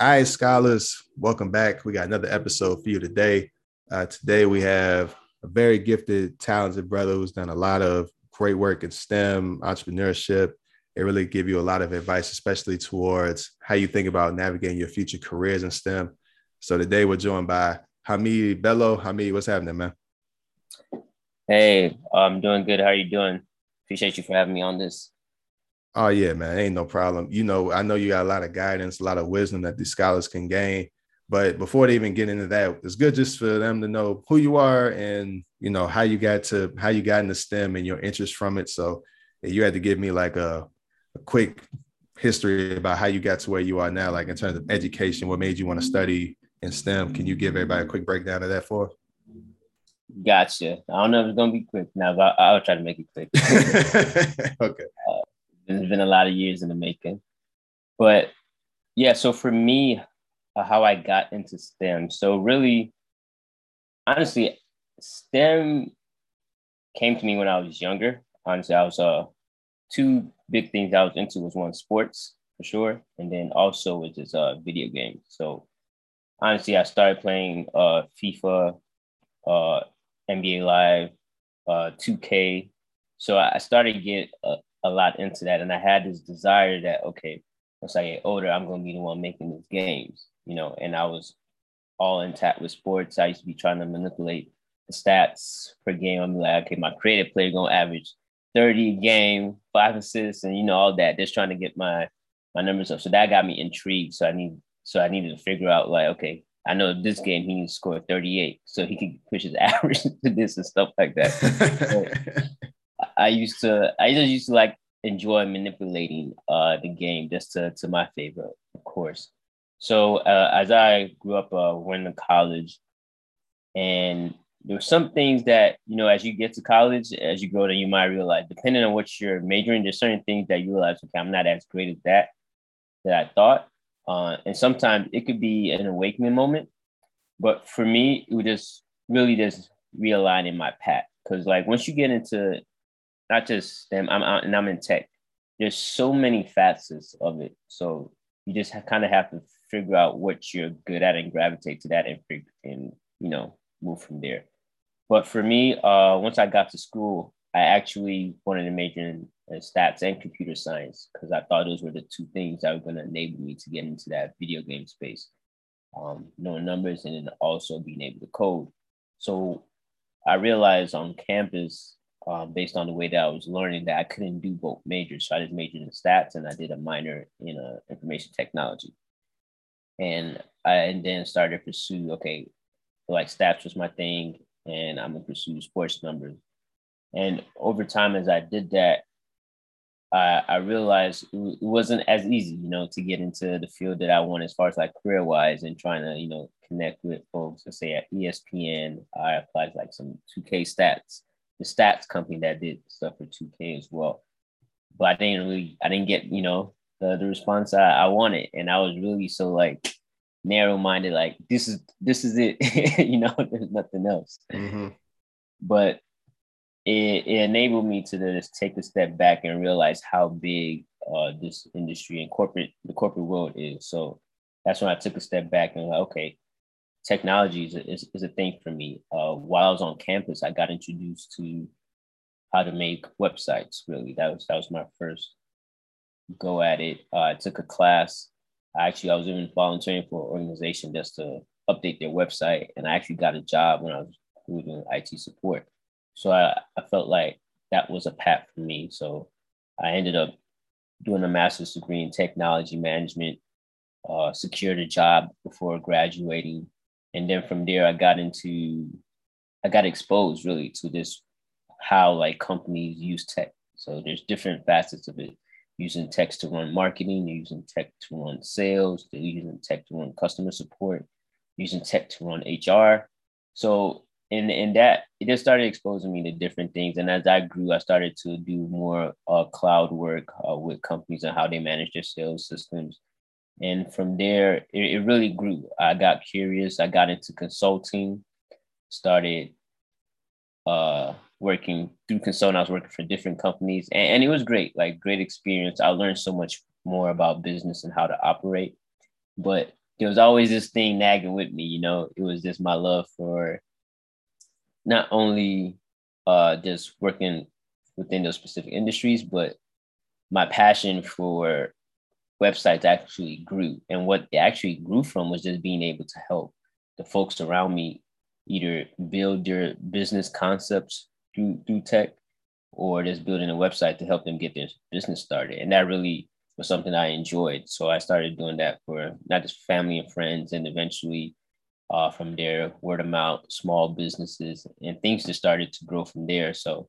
All right, scholars, welcome back. We got another episode for you today. Uh, today we have a very gifted, talented brother who's done a lot of great work in STEM, entrepreneurship. It really give you a lot of advice, especially towards how you think about navigating your future careers in STEM. So today we're joined by Hamid Bello. Hamid, what's happening, man? Hey, I'm doing good. How are you doing? Appreciate you for having me on this. Oh yeah, man, ain't no problem. You know, I know you got a lot of guidance, a lot of wisdom that these scholars can gain. But before they even get into that, it's good just for them to know who you are and you know how you got to how you got into STEM and your interest from it. So you had to give me like a, a quick history about how you got to where you are now, like in terms of education, what made you want to study in STEM. Can you give everybody a quick breakdown of that for? Gotcha. I don't know if it's gonna be quick now, but I'll try to make it quick. okay. Uh, it's been a lot of years in the making. But yeah, so for me, uh, how I got into STEM. So really, honestly, STEM came to me when I was younger. Honestly, I was uh two big things I was into was one sports for sure, and then also was just uh video games. So honestly, I started playing uh FIFA, uh NBA Live, uh 2K. So I started to get a, a lot into that. And I had this desire that, okay, once I get older, I'm going to be the one making these games, you know, and I was all intact with sports. I used to be trying to manipulate the stats per game. I'm like, okay, my creative player going to average 30 game, five assists, and, you know, all that, just trying to get my, my numbers up. So that got me intrigued. So I need, so I needed to figure out like, okay, I know this game he needs to score 38, so he can push his average to this and stuff like that. I used to I just used to like enjoy manipulating uh the game just to to my favor, of course. So uh, as I grew up, uh, went to college, and there were some things that you know as you get to college, as you grow, then you might realize, depending on what you're majoring, there's certain things that you realize, okay, I'm not as great as that that I thought. Uh, and sometimes it could be an awakening moment, but for me, it was just really just realigning my path. Because like once you get into not just them. I'm out and I'm in tech. There's so many facets of it. So you just kind of have to figure out what you're good at and gravitate to that and and you know move from there. But for me, uh, once I got to school, I actually wanted to major in, in stats and computer science because I thought those were the two things that were going to enable me to get into that video game space, um, knowing numbers and then also being able to code. So I realized on campus um, based on the way that I was learning that I couldn't do both majors. So I just majored in stats and I did a minor in uh, information technology. And I and then started to pursue, okay, like stats was my thing and I'm gonna pursue sports numbers. And over time, as I did that, I, I realized it wasn't as easy, you know, to get into the field that I want as far as like career wise and trying to, you know, connect with folks. Let's say at ESPN, I applied like some 2K stats the stats company that did stuff for 2K as well. But I didn't really, I didn't get, you know, the, the response I, I wanted. And I was really so like narrow minded, like this is, this is it, you know, there's nothing else. Mm-hmm. But it, it enabled me to just take a step back and realize how big uh, this industry and corporate, the corporate world is. So that's when I took a step back and like, okay, technology is a, is, is a thing for me. Uh, while I was on campus, I got introduced to how to make websites. Really, that was that was my first go at it. Uh, I took a class. Actually, I was even volunteering for an organization just to update their website, and I actually got a job when I was doing IT support. So I, I felt like that was a path for me. So I ended up doing a master's degree in technology management, uh, secured a job before graduating, and then from there i got into i got exposed really to this how like companies use tech. So there's different facets of it. Using tech to run marketing using tech to run sales using tech to run customer support using tech to run hr so in, in that it just started exposing me to different things. And as i grew i started to do more uh, cloud work uh, with companies and how they manage their sales systems and from there, it, it really grew. I got curious. I got into consulting, started uh, working through consulting. I was working for different companies, and, and it was great, like great experience. I learned so much more about business and how to operate. But there was always this thing nagging with me, you know, it was just my love for not only uh, just working within those specific industries, but my passion for websites actually grew. And what it actually grew from was just being able to help the folks around me either build their business concepts through, through tech or just building a website to help them get their business started. And that really was something I enjoyed. So I started doing that for not just family and friends, and eventually uh, from there, word of mouth, small businesses, and things just started to grow from there. So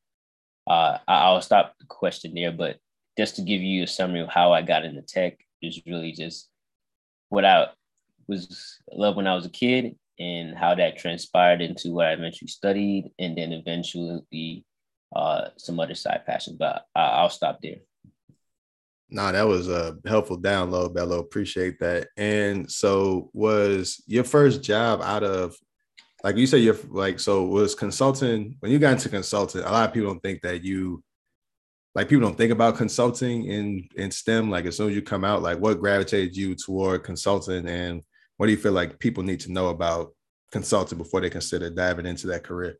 uh, I'll stop the question there, but just to give you a summary of how I got into tech is really just what I was loved when I was a kid and how that transpired into what I eventually studied, and then eventually uh, some other side passions. But I, I'll stop there. No, that was a helpful download, Bello. Appreciate that. And so, was your first job out of, like you said, you're like, so was consulting when you got into consulting? A lot of people don't think that you, like, people don't think about consulting in in STEM. Like, as soon as you come out, like, what gravitated you toward consulting, and what do you feel like people need to know about consulting before they consider diving into that career?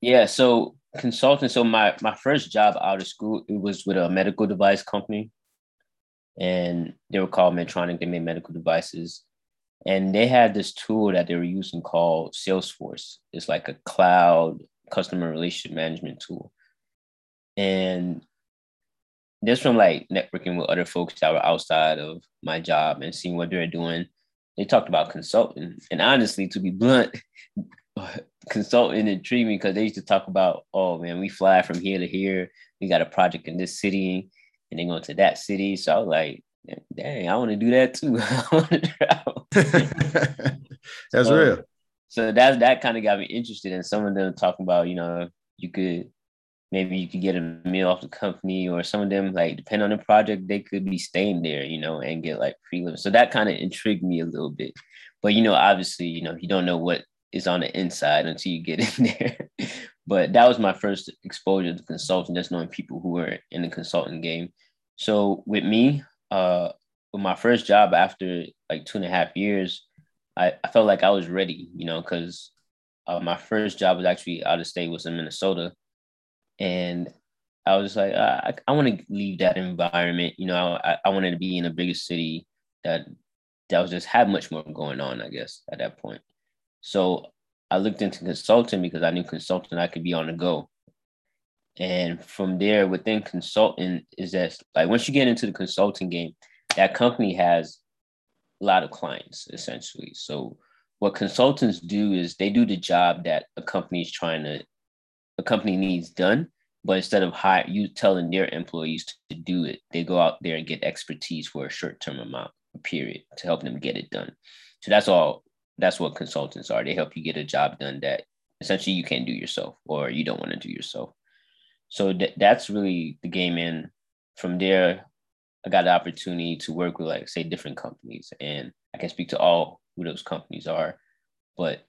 Yeah, so consulting. So my my first job out of school it was with a medical device company, and they were called Medtronic. They made medical devices, and they had this tool that they were using called Salesforce. It's like a cloud customer relationship management tool, and this from like networking with other folks that were outside of my job and seeing what they're doing. They talked about consulting, and honestly, to be blunt, consulting intrigued me because they used to talk about, oh man, we fly from here to here. We got a project in this city, and then go to that city. So I was like, dang, I want to do that too. I want to travel. that's so, real. So that that kind of got me interested in some of them talking about, you know, you could maybe you could get a meal off the company or some of them like depending on the project they could be staying there you know and get like free living so that kind of intrigued me a little bit but you know obviously you know you don't know what is on the inside until you get in there. but that was my first exposure to consulting, just knowing people who were in the consulting game. So with me, uh, with my first job after like two and a half years, I, I felt like I was ready, you know, because uh, my first job was actually out of state, was in Minnesota, and I was like, I, I want to leave that environment, you know. I, I wanted to be in a bigger city that that was just had much more going on, I guess, at that point. So I looked into consulting because I knew consulting I could be on the go. And from there, within consulting, is that like once you get into the consulting game, that company has a lot of clients essentially. So what consultants do is they do the job that a company is trying to, a company needs done. But instead of hire you telling their employees to do it, they go out there and get expertise for a short term amount, period, to help them get it done. So that's all that's what consultants are. They help you get a job done that essentially you can't do yourself or you don't want to do yourself. So th- that's really the game. And from there, I got the opportunity to work with like say different companies, and I can speak to all who those companies are. But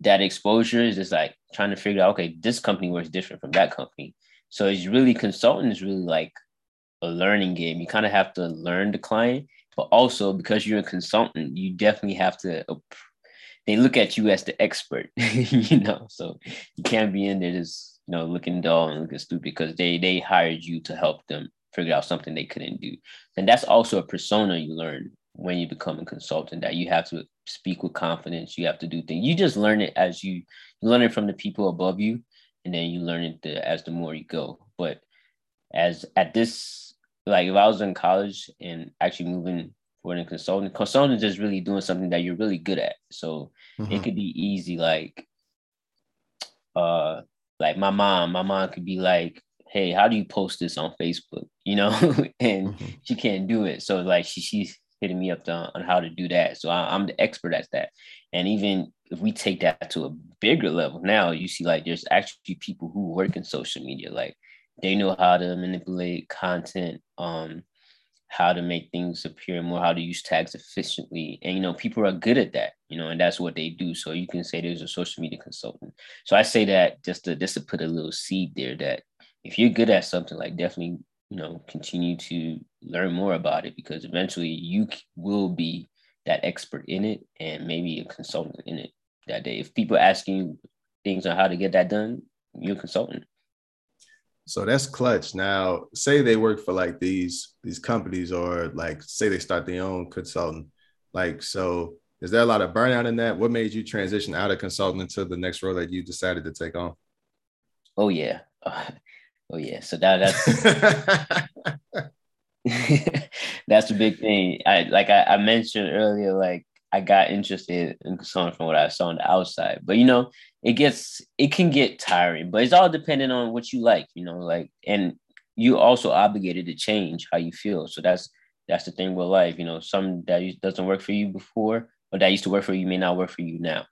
that exposure is just like trying to figure out, okay, this company works different from that company. So it's really consulting is really like a learning game. You kind of have to learn the client but also because you're a consultant, you definitely have to. They look at you as the expert, you know. So you can't be in there just you know looking dull and looking stupid because they they hired you to help them figure out something they couldn't do. And that's also a persona you learn when you become a consultant that you have to speak with confidence. You have to do things. You just learn it as you, you learn it from the people above you, and then you learn it the, as the more you go. But as at this like if I was in college and actually moving forward in consulting, consulting is just really doing something that you're really good at. So mm-hmm. it could be easy, like uh like my mom, my mom could be like, Hey, how do you post this on Facebook? You know, and mm-hmm. she can't do it. So like she she's hitting me up to, on how to do that. So I, I'm the expert at that. And even if we take that to a bigger level now, you see like there's actually people who work in social media, like they know how to manipulate content, um, how to make things appear more, how to use tags efficiently. And you know, people are good at that, you know, and that's what they do. So you can say there's a social media consultant. So I say that just to just to put a little seed there that if you're good at something, like definitely, you know, continue to learn more about it because eventually you will be that expert in it and maybe a consultant in it that day. If people asking you things on how to get that done, you're a consultant. So that's clutch. Now, say they work for like these these companies, or like say they start their own consultant. Like, so is there a lot of burnout in that? What made you transition out of consulting into the next role that you decided to take on? Oh yeah, oh yeah. So that that's that's a big thing. I like I, I mentioned earlier, like I got interested in consulting from what I saw on the outside. But you know, it gets it can get tiring, but it's all dependent on what you like, you know, like and you also obligated to change how you feel. So that's that's the thing with life, you know, some that doesn't work for you before or that used to work for you may not work for you now.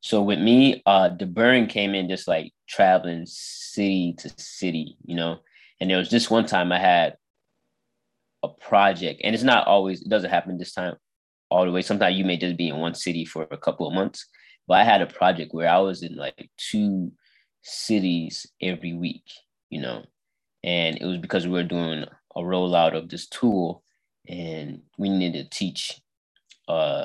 So with me, uh the burn came in just like traveling city to city, you know. And there was this one time I had a project, and it's not always, it doesn't happen this time all the way. Sometimes you may just be in one city for a couple of months. But I had a project where I was in like two cities every week, you know, and it was because we were doing a rollout of this tool and we needed to teach uh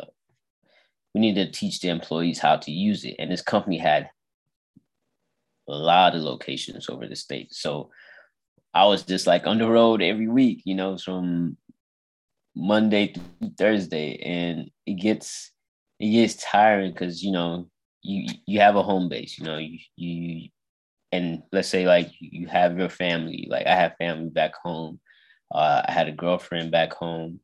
we needed to teach the employees how to use it. And this company had a lot of locations over the state. So I was just like on the road every week, you know, from Monday through Thursday, and it gets it gets tiring because you know you you have a home base, you know, you you and let's say like you have your family, like I have family back home, uh, I had a girlfriend back home,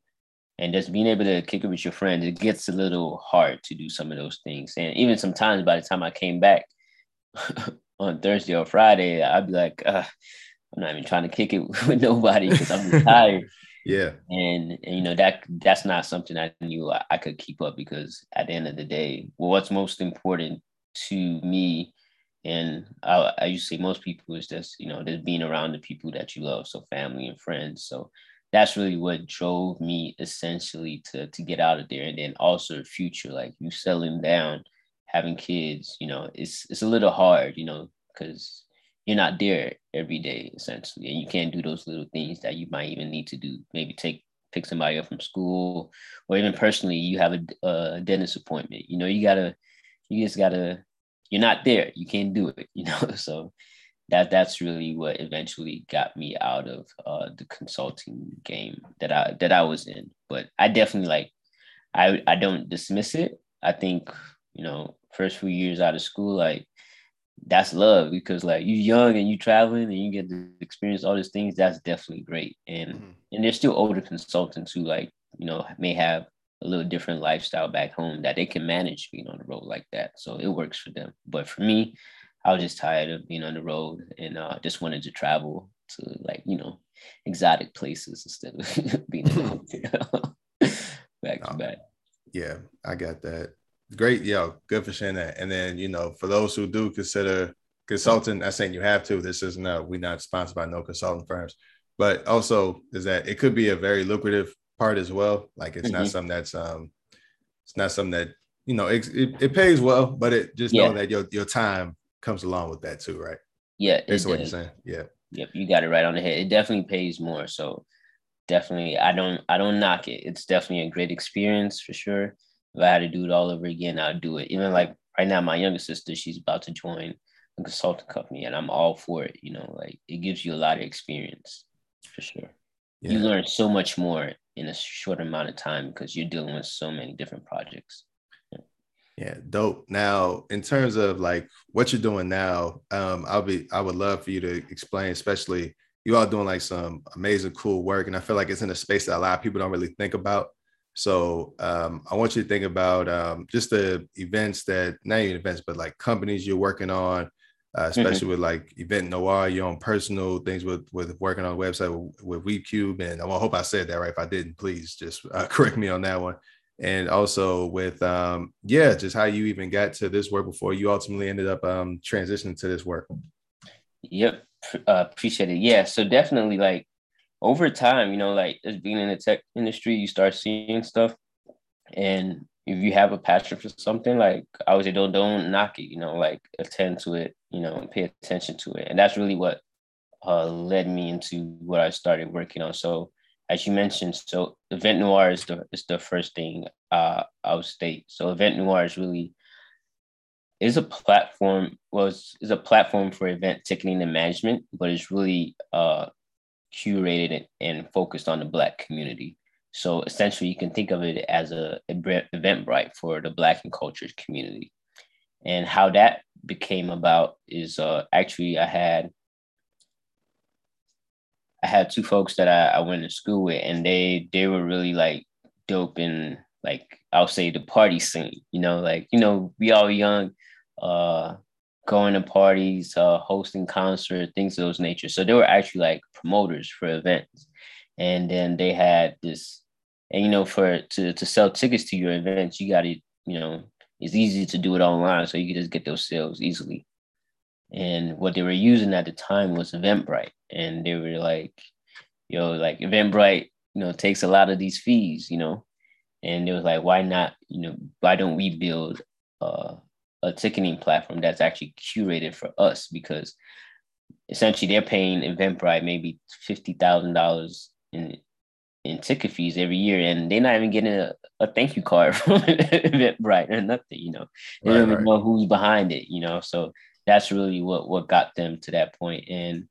and just being able to kick it with your friends, it gets a little hard to do some of those things, and even sometimes by the time I came back on Thursday or Friday, I'd be like. Uh, I'm not even trying to kick it with nobody because I'm tired. yeah. And, and, you know, that that's not something I knew I, I could keep up because at the end of the day, well, what's most important to me and I, I used to say most people is just, you know, just being around the people that you love. So family and friends. So that's really what drove me essentially to to get out of there. And then also future, like you settling down, having kids, you know, it's it's a little hard, you know, because you're not there every day essentially and you can't do those little things that you might even need to do maybe take pick somebody up from school or even personally you have a, a dentist appointment you know you gotta you just gotta you're not there you can't do it you know so that that's really what eventually got me out of uh, the consulting game that I that I was in. But I definitely like I I don't dismiss it. I think you know first few years out of school like that's love because like you're young and you traveling and you get to experience all these things that's definitely great. And mm-hmm. and there's still older consultants who like you know may have a little different lifestyle back home that they can manage being on the road like that. So it works for them. But for me i was just tired of being on the road and uh, just wanted to travel to like you know exotic places instead of being back to back. Yeah i got that Great, yo, good for sharing that. And then, you know, for those who do consider consulting, I'm saying you have to. This isn't a, we're not sponsored by no consulting firms, but also is that it could be a very lucrative part as well. Like it's mm-hmm. not something that's um, it's not something that you know it, it, it pays well, but it just yeah. know that your your time comes along with that too, right? Yeah, that's what you're saying. Yeah. Yep, you got it right on the head. It definitely pays more. So definitely, I don't I don't knock it. It's definitely a great experience for sure if I had to do it all over again, I'd do it. Even like right now, my younger sister, she's about to join a consulting company, and I'm all for it. You know, like it gives you a lot of experience for sure. Yeah. You learn so much more in a short amount of time because you're dealing with so many different projects. Yeah. yeah, dope. Now, in terms of like what you're doing now, um, I'll be I would love for you to explain, especially you all doing like some amazing, cool work, and I feel like it's in a space that a lot of people don't really think about. So um, I want you to think about um, just the events that not even events, but like companies you're working on, uh, mm-hmm. especially mm-hmm. with like Event Noir, your own personal things with with working on a website with, with WeebCube. And I hope I said that right. If I didn't, please just uh, correct me on that one. And also with um, yeah, just how you even got to this work before you ultimately ended up um, transitioning to this work. Yep, uh, appreciate it. Yeah, so definitely like over time, you know, like as being in the tech industry, you start seeing stuff. And if you have a passion for something, like I would say, don't don't knock it, you know, like attend to it, you know, pay attention to it. And that's really what uh, led me into what I started working on. So as you mentioned, so Event Noir is the is the first thing uh, I would state. So Event Noir is really is a platform was is a platform for event ticketing and management, but it's really uh, curated and focused on the Black community. So essentially, you can think of it as a, Eventbrite for the Black and cultured community. And how that became about is uh, actually I had I had two folks that I, I went to school with, and they they were really like dope in like I'll say the party scene. You know, like you know we all young, uh, going to parties, uh, hosting concerts, things of those nature. So they were actually like promoters for events, and then they had this, and you know, for to to sell tickets to your events, you got to you know it's easy to do it online, so you can just get those sales easily. And what they were using at the time was Eventbrite. And they were like, yo, like Eventbrite, you know, takes a lot of these fees, you know. And it was like, why not, you know, why don't we build uh, a ticketing platform that's actually curated for us? Because essentially they're paying Eventbrite maybe fifty thousand dollars in in ticket fees every year, and they're not even getting a, a thank you card from Eventbrite or nothing. You know, they right, don't even right. know who's behind it. You know, so that's really what what got them to that point. And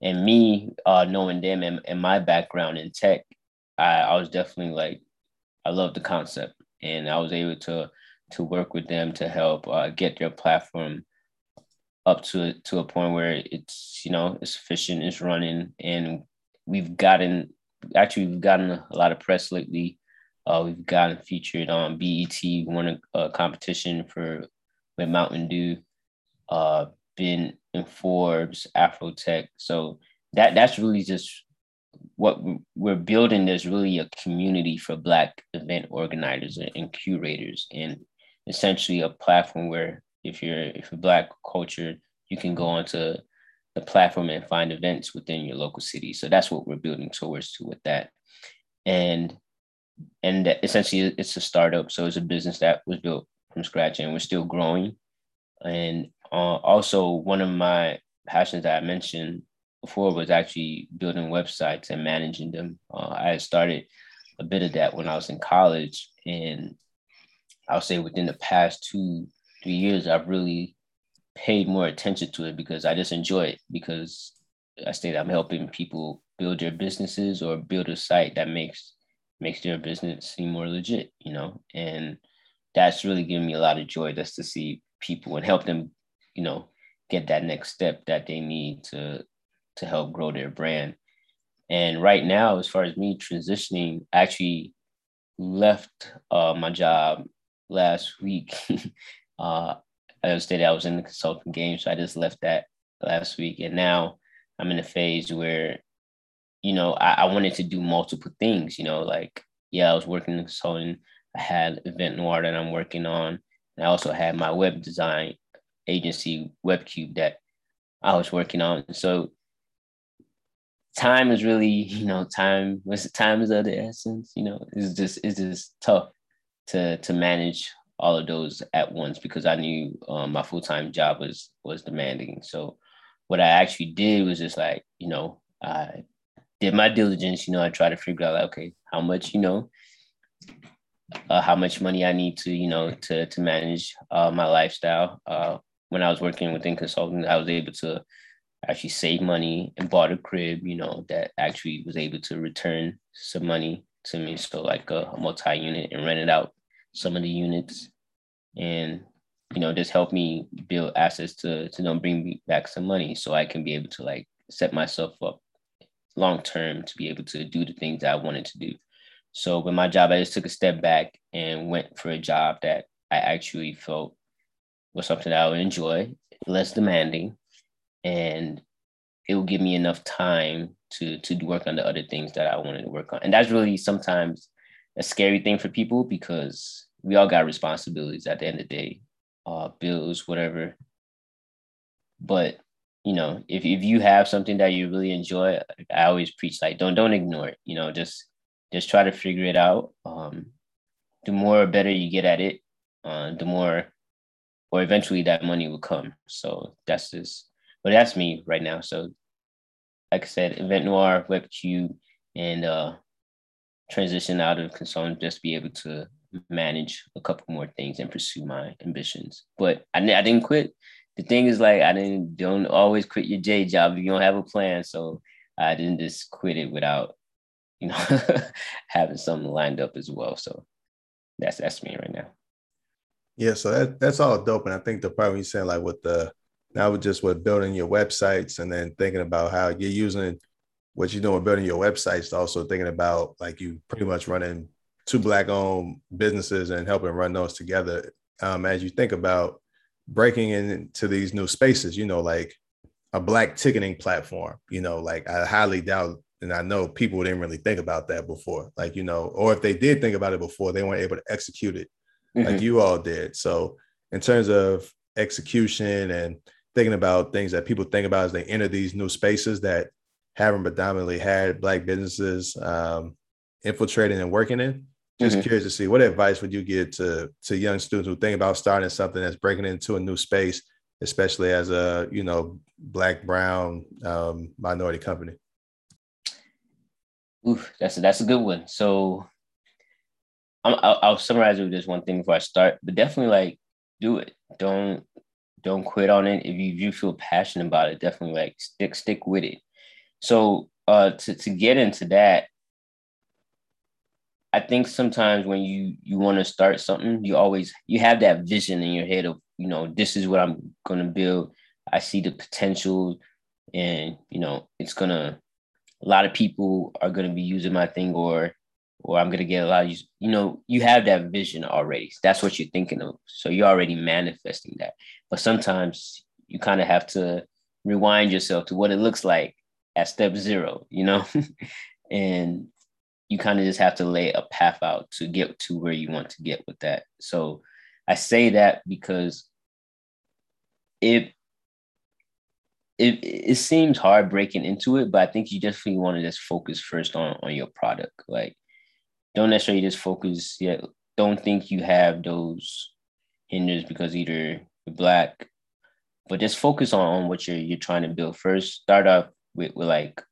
and me uh, knowing them and, and my background in tech, I, I was definitely like, I love the concept, and I was able to to work with them to help uh, get their platform up to to a point where it's you know it's efficient, it's running, and we've gotten actually we've gotten a lot of press lately. Uh, we've gotten featured on BET, won a, a competition for with Mountain Dew uh, been in Forbes, Afrotech. So that that's really just what we're building. There's really a community for Black event organizers and curators, and essentially a platform where if you're if you're Black culture, you can go onto the platform and find events within your local city. So that's what we're building towards to with that, and and essentially it's a startup. So it's a business that was built from scratch, and we're still growing. And uh, also, one of my passions that I mentioned before was actually building websites and managing them. Uh, I started a bit of that when I was in college, and I'll say within the past two, three years, I've really paid more attention to it because I just enjoy it. Because I state I'm helping people build their businesses or build a site that makes makes their business seem more legit, you know, and that's really given me a lot of joy just to see people and help them you know get that next step that they need to to help grow their brand and right now as far as me transitioning I actually left uh, my job last week uh, i stated i was in the consulting game so i just left that last week and now i'm in a phase where you know I, I wanted to do multiple things you know like yeah i was working in consulting i had event noir that i'm working on and i also had my web design agency WebCube that I was working on. So time is really, you know, time was time is of the essence. You know, it's just it's just tough to to manage all of those at once because I knew um, my full time job was was demanding. So what I actually did was just like, you know, I did my diligence. You know, I tried to figure out like, okay, how much, you know, uh, how much money I need to, you know, to to manage uh, my lifestyle. Uh, when I was working within consulting, I was able to actually save money and bought a crib, you know, that actually was able to return some money to me. So like a, a multi-unit and rent it out some of the units and you know just help me build assets to to know bring me back some money so I can be able to like set myself up long term to be able to do the things I wanted to do. So with my job, I just took a step back and went for a job that I actually felt was something that I would enjoy, less demanding, and it will give me enough time to to work on the other things that I wanted to work on. And that's really sometimes a scary thing for people because we all got responsibilities at the end of the day, uh, bills, whatever. But you know, if, if you have something that you really enjoy, I always preach like don't don't ignore it. You know, just just try to figure it out. Um, the more better you get at it, uh, the more or eventually that money will come. So that's just, but that's me right now. So like I said, Event Noir, WebCube, and uh, transition out of consulting, just be able to manage a couple more things and pursue my ambitions. But I, I didn't quit. The thing is, like, I didn't don't always quit your J job if you don't have a plan. So I didn't just quit it without, you know, having something lined up as well. So that's that's me right now. Yeah, so that that's all dope, and I think the part you saying like with the now with just with building your websites and then thinking about how you're using what you're doing building your websites, also thinking about like you pretty much running two black owned businesses and helping run those together. Um, as you think about breaking into these new spaces, you know, like a black ticketing platform, you know, like I highly doubt and I know people didn't really think about that before. Like, you know, or if they did think about it before, they weren't able to execute it mm-hmm. like you all did. So, in terms of execution and thinking about things that people think about as they enter these new spaces that haven't predominantly had black businesses um, infiltrating and working in. Just mm-hmm. curious to see what advice would you give to to young students who think about starting something that's breaking into a new space, especially as a you know black brown um, minority company. Oof, that's a, that's a good one. So I'll, I'll summarize it with just one thing before I start, but definitely like do it. Don't don't quit on it. If you, if you feel passionate about it, definitely like stick stick with it. So uh to, to get into that, I think sometimes when you you want to start something, you always you have that vision in your head of, you know, this is what I'm gonna build. I see the potential and you know it's gonna a lot of people are gonna be using my thing or or I'm gonna get a lot of you. You know, you have that vision already. That's what you're thinking of. So you're already manifesting that. But sometimes you kind of have to rewind yourself to what it looks like at step zero, you know? and you kind of just have to lay a path out to get to where you want to get with that. So I say that because it it, it seems hard breaking into it, but I think you definitely want to just focus first on, on your product. Like don't necessarily just focus yet. Don't think you have those hinders because either you're black, but just focus on, on what you're you're trying to build first. Start off with, with like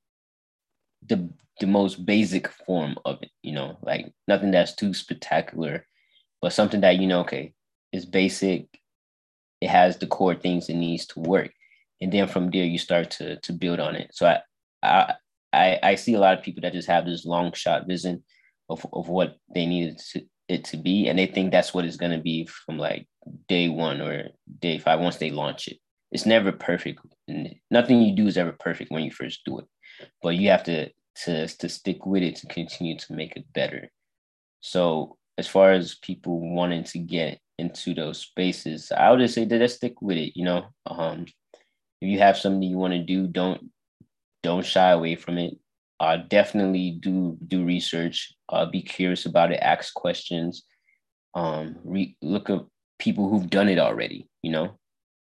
the the most basic form of it, you know, like nothing that's too spectacular, but something that you know, okay, is basic. It has the core things it needs to work, and then from there you start to to build on it. So I I I see a lot of people that just have this long shot vision, of, of what they needed to, it to be. And they think that's what it's going to be from like day one or day five once they launch it. It's never perfect. Nothing you do is ever perfect when you first do it, but you have to to to stick with it to continue to make it better. So as far as people wanting to get into those spaces, I would just say that just stick with it. You know, um, if you have something you want to do, don't don't shy away from it uh, definitely do do research. Uh, be curious about it. Ask questions. Um, re- look at people who've done it already. You know,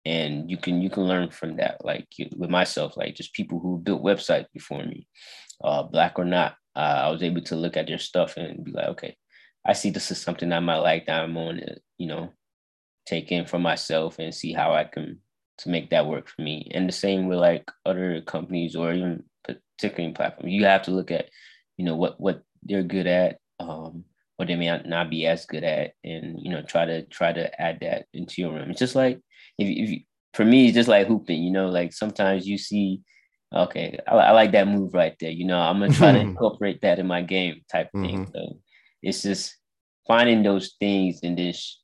and you can you can learn from that. Like with myself, like just people who built websites before me, uh, black or not. Uh, I was able to look at their stuff and be like, okay, I see this is something I might like that I'm on to, you know, take in for myself and see how I can to make that work for me. And the same with like other companies or even ticketing platform. You have to look at, you know, what what they're good at, um, what they may not be as good at, and you know, try to try to add that into your room. It's just like if, if you, for me, it's just like hooping. You know, like sometimes you see, okay, I, I like that move right there. You know, I'm gonna try to incorporate that in my game type mm-hmm. thing. So it's just finding those things and just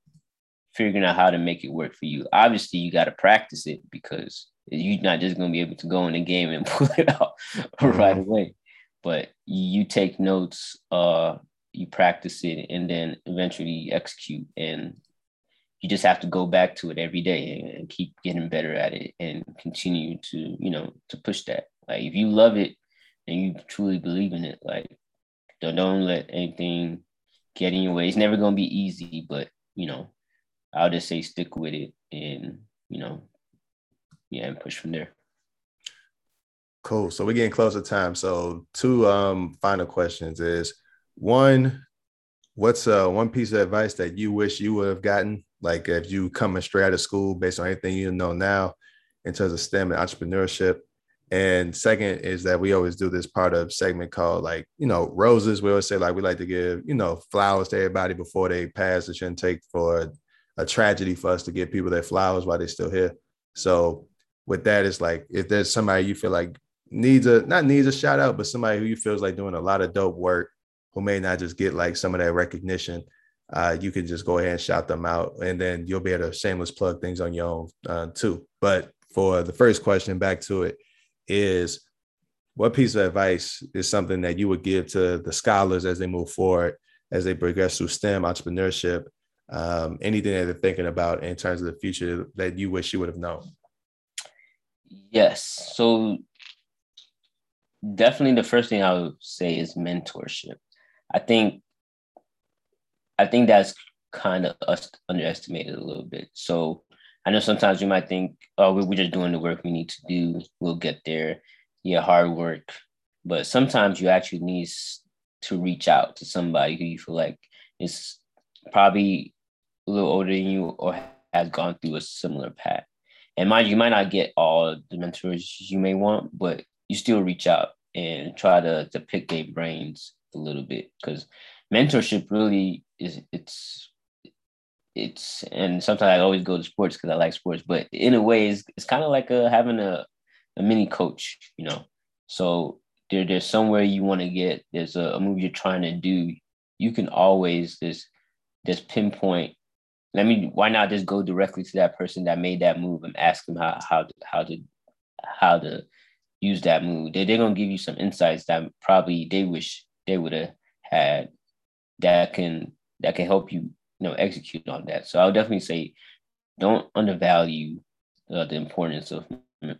figuring out how to make it work for you. Obviously, you got to practice it because you're not just going to be able to go in the game and pull it out mm-hmm. right away. But you take notes, uh, you practice it, and then eventually execute. And you just have to go back to it every day and keep getting better at it and continue to, you know, to push that. Like if you love it and you truly believe in it, like don't, don't let anything get in your way. It's never going to be easy, but you know, I'll just say stick with it and you know yeah, and push from there. Cool. So we're getting close to time. So two um, final questions is one, what's uh, one piece of advice that you wish you would have gotten, like if you coming straight out of school based on anything you know now in terms of STEM and entrepreneurship? And second is that we always do this part of segment called like, you know, roses. We always say like we like to give, you know, flowers to everybody before they pass. It shouldn't take for a tragedy for us to give people their flowers while they're still here. So with that, it's like if there's somebody you feel like needs a not needs a shout out, but somebody who you feels like doing a lot of dope work who may not just get like some of that recognition, uh, you can just go ahead and shout them out, and then you'll be able to shameless plug things on your own uh, too. But for the first question, back to it is what piece of advice is something that you would give to the scholars as they move forward, as they progress through STEM, entrepreneurship, um, anything that they're thinking about in terms of the future that you wish you would have known? Yes. So definitely the first thing I would say is mentorship. I think I think that's kind of us underestimated a little bit. So I know sometimes you might think, oh, we're just doing the work we need to do. We'll get there. Yeah, hard work. But sometimes you actually need to reach out to somebody who you feel like is probably a little older than you or has gone through a similar path. And mind you, you might not get all the mentors you may want, but you still reach out and try to, to pick their brains a little bit because mentorship really is it's it's and sometimes I always go to sports because I like sports, but in a way, it's, it's kind of like a, having a, a mini coach, you know. So there, there's somewhere you want to get. There's a, a move you're trying to do. You can always just just pinpoint. Let me. Why not just go directly to that person that made that move and ask them how how to, how to how to use that move. They, they're gonna give you some insights that probably they wish they would have had that can that can help you you know execute on that. So I would definitely say don't undervalue uh, the importance of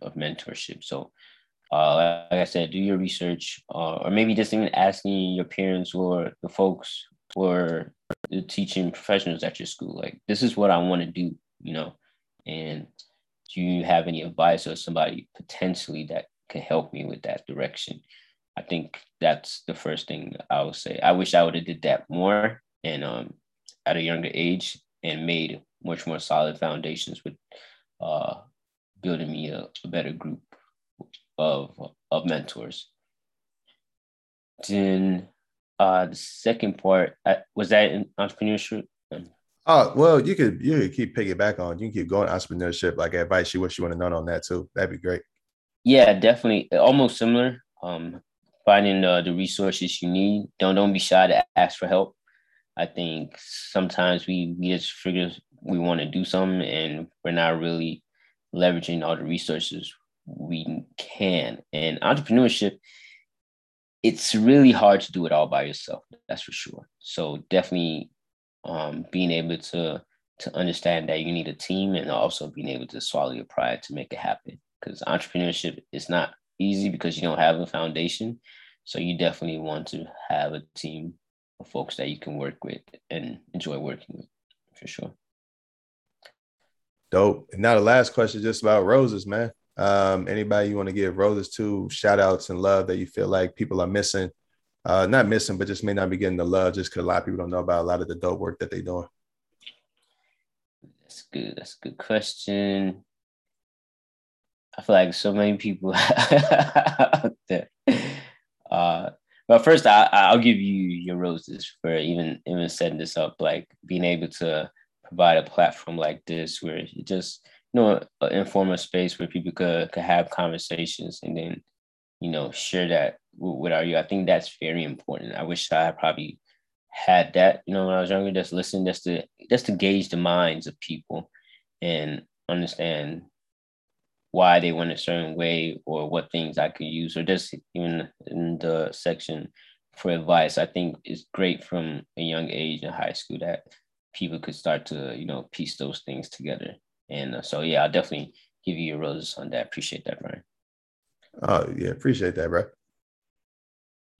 of mentorship. So uh, like I said, do your research, uh, or maybe just even asking your parents or the folks or the teaching professionals at your school, like this is what I want to do, you know, and do you have any advice or somebody potentially that can help me with that direction? I think that's the first thing I would say. I wish I would have did that more and um, at a younger age and made much more solid foundations with uh, building me a, a, better group of, of mentors. Then uh, the second part uh, was that in entrepreneurship. Oh well, you could you could keep picking back on. You can keep going entrepreneurship, like advice you wish you would have known on that too. That'd be great. Yeah, definitely. Almost similar. Um, finding uh, the resources you need. Don't don't be shy to ask for help. I think sometimes we, we just figure we want to do something and we're not really leveraging all the resources we can. And entrepreneurship, it's really hard to do it all by yourself. That's for sure. So definitely um, being able to to understand that you need a team and also being able to swallow your pride to make it happen. Because entrepreneurship is not easy because you don't have a foundation. So you definitely want to have a team of folks that you can work with and enjoy working with for sure. Dope. And now the last question, just about roses, man. Um, anybody you want to give roses to, shout outs and love that you feel like people are missing, uh, not missing, but just may not be getting the love just because a lot of people don't know about a lot of the dope work that they're doing. That's good. That's a good question. I feel like so many people out there. Uh, but first, I, I'll give you your roses for even even setting this up, like being able to provide a platform like this where you just you know inform a space where people could could have conversations and then you know share that with our you. I think that's very important. I wish I probably had that you know when I was younger, just listen, just to just to gauge the minds of people and understand why they went a certain way or what things I could use, or just even in the section for advice. I think it's great from a young age in high school that people could start to, you know, piece those things together. And uh, so, yeah, I'll definitely give you your roses on that. Appreciate that, Brian. Oh, yeah, appreciate that, bro.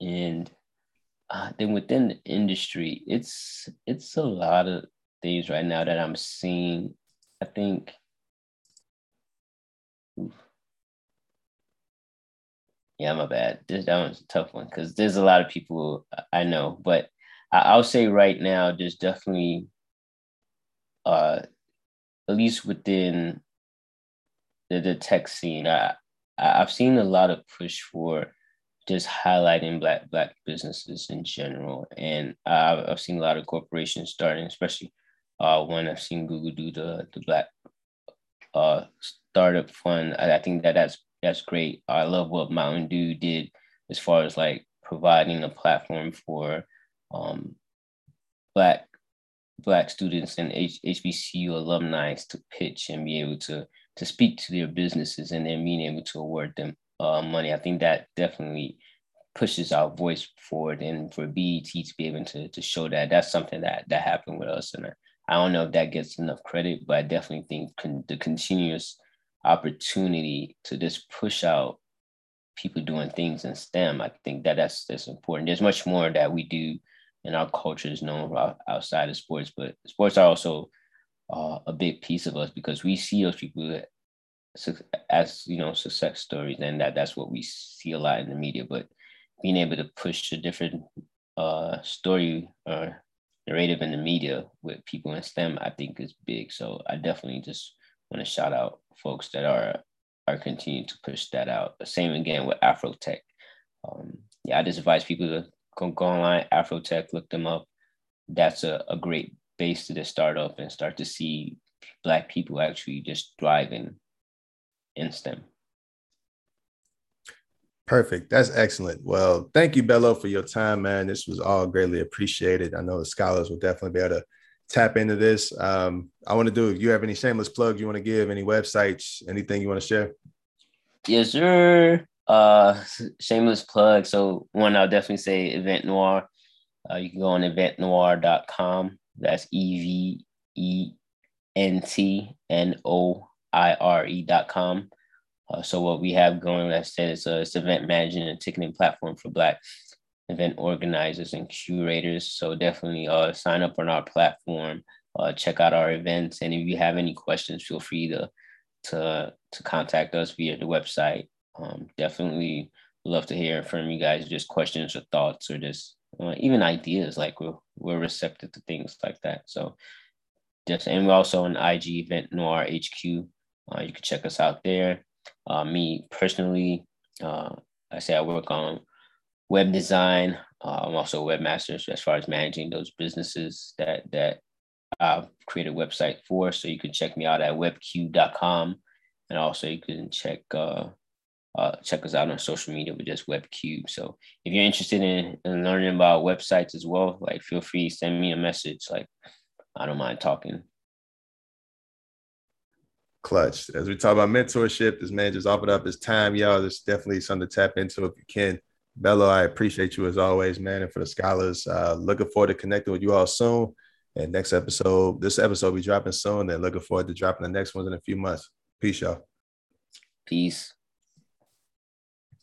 And uh, then within the industry, it's it's a lot of things right now that I'm seeing. I think Yeah, my bad. This that one's a tough one because there's a lot of people I know, but I, will say right now, there's definitely, uh, at least within the, the tech scene, I I've seen a lot of push for just highlighting black black businesses in general, and I've, seen a lot of corporations starting, especially uh, when I've seen Google do the the black uh, startup fund. I, I think that that's that's great. I love what Mountain Dew did as far as like providing a platform for um, black black students and H- HBCU alumni to pitch and be able to to speak to their businesses and then being able to award them uh, money. I think that definitely pushes our voice forward and for BET to be able to, to show that that's something that that happened with us and I, I don't know if that gets enough credit but I definitely think con- the continuous opportunity to just push out people doing things in STEM I think that that's that's important there's much more that we do in our culture is known outside of sports but sports are also uh, a big piece of us because we see those people as you know success stories and that that's what we see a lot in the media but being able to push a different uh, story or narrative in the media with people in STEM, I think is big. So I definitely just want to shout out folks that are are continuing to push that out. The same again with Afrotech. Um, yeah, I just advise people to go, go online, Afrotech, look them up. That's a, a great base to just start up and start to see Black people actually just thriving in STEM. Perfect. That's excellent. Well, thank you, Bello, for your time, man. This was all greatly appreciated. I know the scholars will definitely be able to tap into this. Um, I want to do, if you have any shameless plugs you want to give, any websites, anything you want to share? Yes, sir. Uh, shameless plug. So one, I'll definitely say Event Noire. Uh, you can go on eventnoire.com. That's E V E N T N O I R E.com. Uh, so what we have going, like I said, is a it's event management and ticketing platform for Black event organizers and curators. So definitely uh, sign up on our platform, uh, check out our events, and if you have any questions, feel free to to to contact us via the website. Um, definitely love to hear from you guys, just questions or thoughts or just uh, even ideas. Like we're we're receptive to things like that. So just and we're also on IG Event Noire HQ. Uh, you can check us out there. Uh, me personally, uh, I say I work on web design. Uh, I'm also a webmaster so as far as managing those businesses that that I've created a website for. So you can check me out at webcube.com. And also you can check uh, uh, check us out on social media with just WebCube. So if you're interested in, in learning about websites as well, like feel free send me a message. Like I don't mind talking clutch. As we talk about mentorship, this man just offered up his time, y'all. There's definitely something to tap into if you can. Bello, I appreciate you as always, man. And for the scholars, uh, looking forward to connecting with you all soon. And next episode, this episode will be dropping soon. And looking forward to dropping the next ones in a few months. Peace, y'all. Peace.